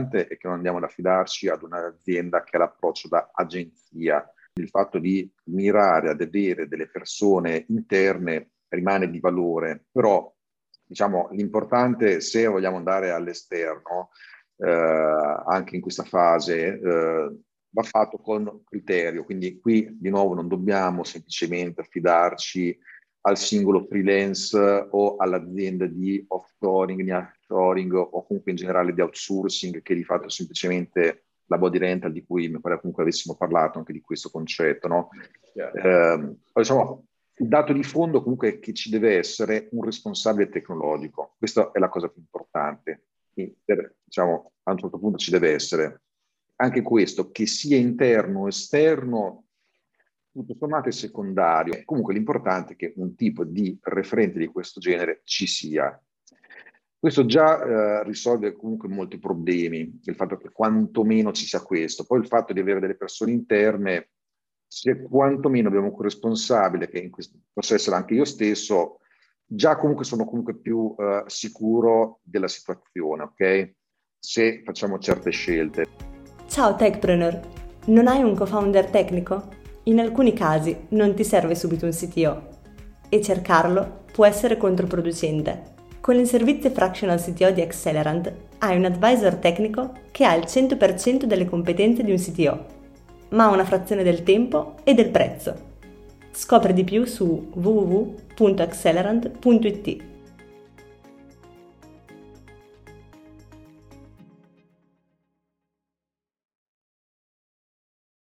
L'importante è che non andiamo ad affidarci ad un'azienda che ha l'approccio da agenzia. Il fatto di mirare ad avere delle persone interne rimane di valore, però diciamo l'importante se vogliamo andare all'esterno eh, anche in questa fase eh, va fatto con criterio, quindi qui di nuovo non dobbiamo semplicemente affidarci al singolo freelance o all'azienda di offshoring, di offshoring o comunque in generale di outsourcing che di fatto è semplicemente la body rental di cui mi pare comunque avessimo parlato anche di questo concetto. No? Eh, diciamo, il dato di fondo comunque è che ci deve essere un responsabile tecnologico, questa è la cosa più importante per, diciamo, a un certo punto ci deve essere. Anche questo, che sia interno o esterno, tutto sommato è secondario. Comunque l'importante è che un tipo di referente di questo genere ci sia. Questo già eh, risolve comunque molti problemi, il fatto che quantomeno ci sia questo. Poi il fatto di avere delle persone interne, se quantomeno abbiamo un responsabile, che in questo, possa essere anche io stesso, già comunque sono comunque più uh, sicuro della situazione, ok? Se facciamo certe scelte. Ciao Techpreneur, non hai un co-founder tecnico? In alcuni casi non ti serve subito un CTO e cercarlo può essere controproducente. Con il servizio Fractional CTO di Accelerant hai un advisor tecnico che ha il 100% delle competenze di un CTO, ma ha una frazione del tempo e del prezzo. Scopri di più su www.accelerant.it.